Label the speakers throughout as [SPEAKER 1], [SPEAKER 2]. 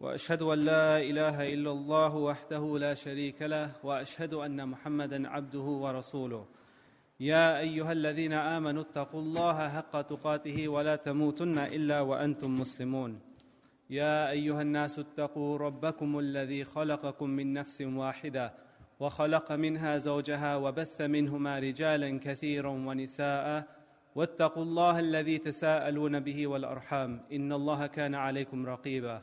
[SPEAKER 1] وأشهد أن لا إله إلا الله وحده لا شريك له وأشهد أن محمدا عبده ورسوله. يا أيها الذين آمنوا اتقوا الله حق تقاته ولا تموتن إلا وأنتم مسلمون. يا أيها الناس اتقوا ربكم الذي خلقكم من نفس واحدة وخلق منها زوجها وبث منهما رجالا كثيرا ونساء. واتقوا الله الذي تساءلون به والأرحام. إن الله كان عليكم رقيبا.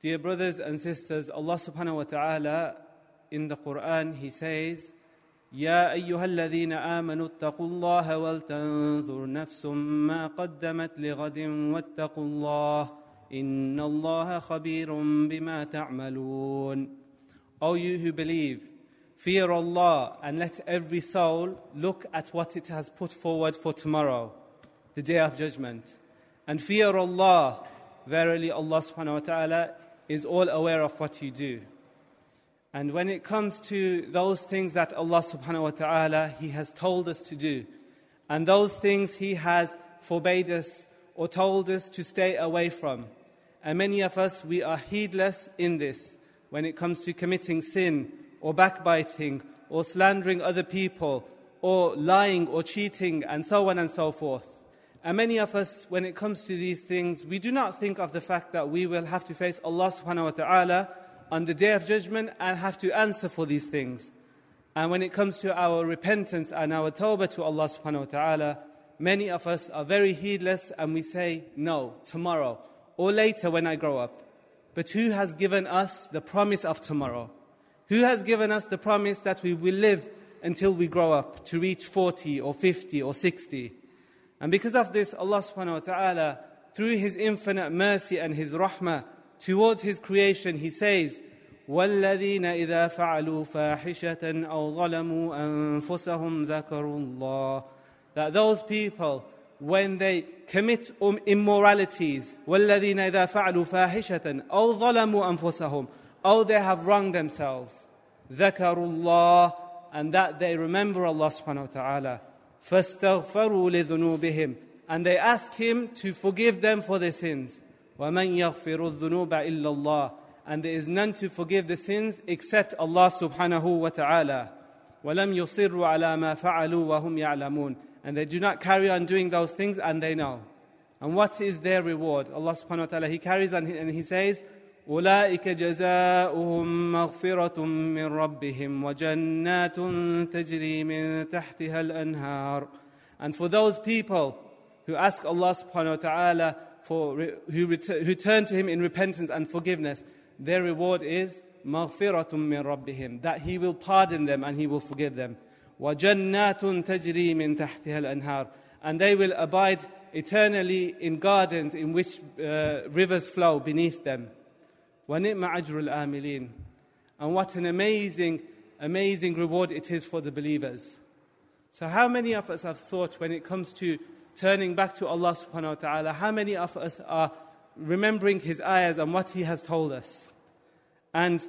[SPEAKER 1] Dear brothers and sisters, Allah subhanahu wa ta'ala in the Quran, He says, يا أيها الذين آمنوا اتقوا الله ولتنظر نفس ما قدمت لغد واتقوا الله إن الله خبير بما تعملون O you who believe, fear Allah and let every soul look at what it has put forward for tomorrow, the day of judgment. And fear Allah, verily Allah subhanahu wa ta'ala is all aware of what you do. And when it comes to those things that Allah subhanahu wa ta'ala He has told us to do, and those things He has forbade us or told us to stay away from. And many of us, we are heedless in this when it comes to committing sin or backbiting or slandering other people or lying or cheating and so on and so forth. And many of us, when it comes to these things, we do not think of the fact that we will have to face Allah subhanahu wa ta'ala on the day of judgment and have to answer for these things. And when it comes to our repentance and our tawbah to Allah subhanahu wa ta'ala, many of us are very heedless and we say, no, tomorrow or later when I grow up. But who has given us the promise of tomorrow? Who has given us the promise that we will live until we grow up to reach 40 or 50 or 60? And because of this, Allah subhanahu wa ta'ala, through His infinite mercy and His rahmah towards His creation, He says, والذين إذا فعلوا فاحشة أو ظلموا أنفسهم ذكروا الله That those people, when they commit um, immoralities, والذين إذا فعلوا فاحشة أو ظلموا أنفسهم or they have wronged themselves, ذكروا الله and that they remember Allah subhanahu wa ta'ala. فاستغفروا لذنوبهم and they ask him to forgive them for their sins ومن يغفر الذنوب إلا الله and there is none to forgive the sins except Allah subhanahu wa ta'ala ولم يصروا على ما فعلوا وهم يعلمون and they do not carry on doing those things and they know and what is their reward Allah subhanahu wa ta'ala he carries on and he says أولئك جزاؤهم مغفرة من ربهم وجنات تجري من تحتها الأنهار And for those people who ask Allah subhanahu wa ta'ala for who, return, who turn to Him in repentance and forgiveness, their reward is مغفرة من ربهم that He will pardon them and He will forgive them. وجنات تجري من تحتها الأنهار and they will abide eternally in gardens in which uh, rivers flow beneath them. وَنِعْمَ أَجْرُ الْآمِلِينَ And what an amazing, amazing reward it is for the believers. So how many of us have thought when it comes to turning back to Allah subhanahu wa ta'ala, how many of us are remembering His ayahs and what He has told us? And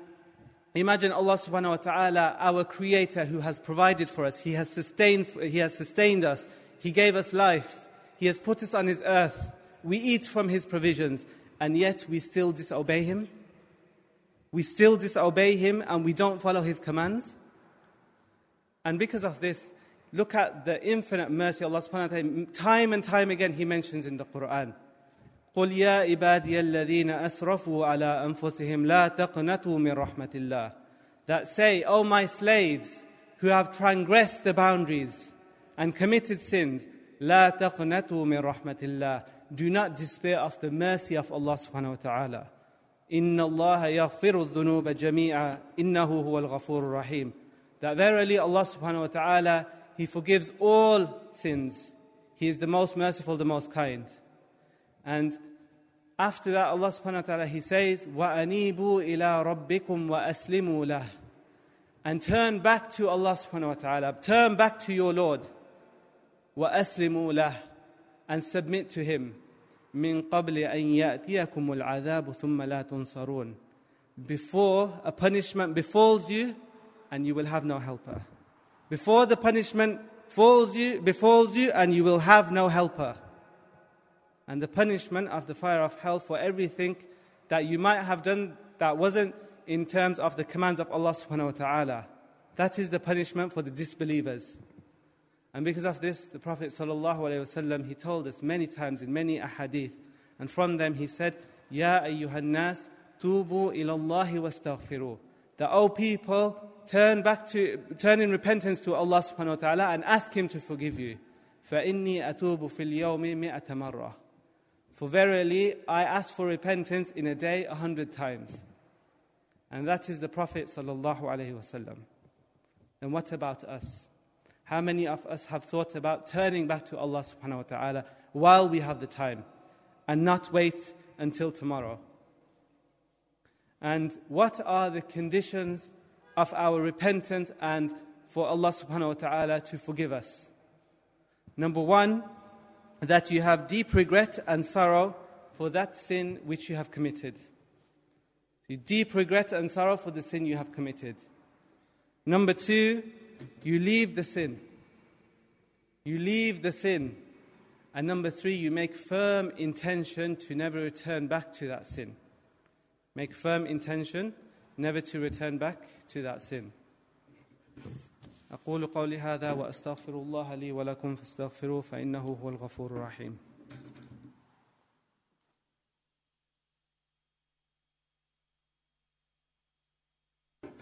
[SPEAKER 1] imagine Allah subhanahu wa ta'ala, our creator who has provided for us, He has sustained, he has sustained us, He gave us life, He has put us on His earth, we eat from His provisions, and yet we still disobey Him? we still disobey him and we don't follow his commands. And because of this, look at the infinite mercy Allah subhanahu wa ta'ala. Time and time again he mentions in the Quran. قل يا عبادي الذين أسرفوا على أنفسهم لا تقنطوا من رحمة الله. That say, O my slaves who have transgressed the boundaries and committed sins, لا تقنطوا من رحمة الله. Do not despair of the mercy of Allah subhanahu wa ta'ala. إن الله يغفر الذنوب جميعا إنه هو الغفور الرحيم. That verily Allah subhanahu wa ta'ala, He forgives all sins. He is the most merciful, the most kind. And after that, Allah subhanahu wa ta'ala, He says, وَأَنِيبُوا إِلَىٰ رَبِّكُمْ وَأَسْلِمُوا لَهُ And turn back to Allah subhanahu wa ta'ala. Turn back to your Lord. وَأَسْلِمُوا لَهُ And submit to Him. Before a punishment befalls you and you will have no helper. Before the punishment falls you, befalls you and you will have no helper. And the punishment of the fire of hell for everything that you might have done that wasn't in terms of the commands of Allah subhanahu wa ta'ala. That is the punishment for the disbelievers. And because of this, the Prophet sallallahu alaihi wasallam he told us many times in many ahadith, and from them he said, "Ya ayyuhan nas, tubu ilallahi wastaghfiru." The O people, turn back to turn in repentance to Allah subhanahu wa ta'ala and ask Him to forgive you. فَإِنِّي أَتُوبُ فِي الْيَوْمِ مِئَةَ مَرَّةٍ For verily, I ask for repentance in a day a hundred times. And that is the Prophet sallallahu alaihi wasallam. Then what about us? How many of us have thought about turning back to Allah subhanahu wa ta'ala while we have the time and not wait until tomorrow? And what are the conditions of our repentance and for Allah subhanahu wa ta'ala to forgive us. Number one, that you have deep regret and sorrow for that sin which you have committed. You deep regret and sorrow for the sin you have committed. Number two, you leave the sin. You leave the sin. And number three, you make firm intention to never return back to that sin. Make firm intention never to return back to that sin. أقول قولي هذا وأستغفر الله لي ولكم فاستغفروه فإنه هو الغفور الرحيم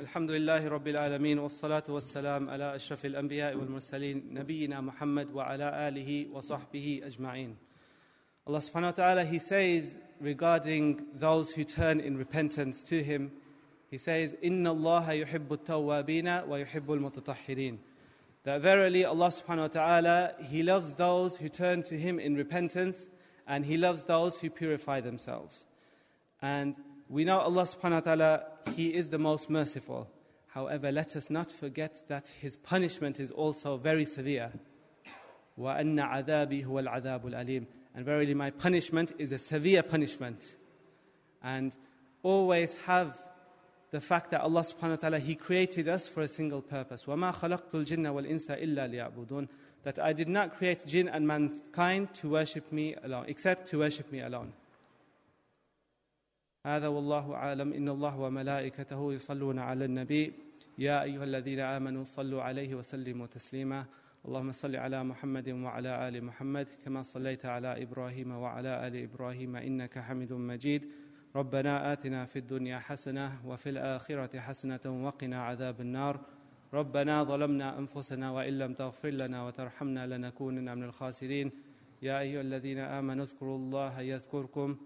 [SPEAKER 1] الحمد لله رب العالمين والصلاة والسلام على أشرف الأنبياء والمرسلين نبينا محمد وعلى آله وصحبه أجمعين Allah subhanahu wa ta'ala, He says regarding those who turn in repentance to Him, he says, Inna Allah yuhibbu tawwabina wa yuhibbu al That verily Allah subhanahu wa ta'ala, He loves those who turn to Him in repentance and He loves those who purify themselves. And we know Allah subhanahu wa ta'ala, He is the most merciful. However, let us not forget that His punishment is also very severe. وَأَنَّ عَذَابِي هُوَ الْعَذَابُ الْأَلِيمُ And verily my punishment is a severe punishment. And always have the fact that Allah subhanahu wa ta'ala, He created us for a single purpose. وَمَا خَلَقْتُ الْجِنَّ وَالْإِنسَ إِلَّا لِيَعْبُدُونَ That I did not create jinn and mankind to worship me alone, except to worship me alone. هذا والله أعلم إن الله وملائكته يصلون على النبي. يا أيها الذين آمنوا صلوا عليه وسلموا تسليما. اللهم صل على محمد وعلى آل محمد كما صليت على إبراهيم وعلى آل إبراهيم إنك حميد مجيد. ربنا آتنا في الدنيا حسنة وفي الآخرة حسنة وقنا عذاب النار. ربنا ظلمنا أنفسنا وإن لم تغفر لنا وترحمنا لنكونن من الخاسرين. يا أيها الذين آمنوا اذكروا الله يذكركم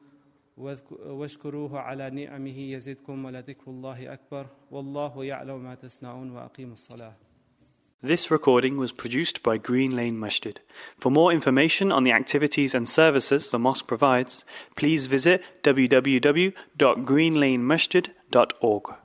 [SPEAKER 1] واشكروه على نعمه يزدكم ولذكر الله أكبر والله يعلم ما تصنعون وأقيموا الصلاة
[SPEAKER 2] This recording was produced by Green Lane Masjid. For more information on the activities and services the mosque provides, please visit www.greenlanemasjid.org.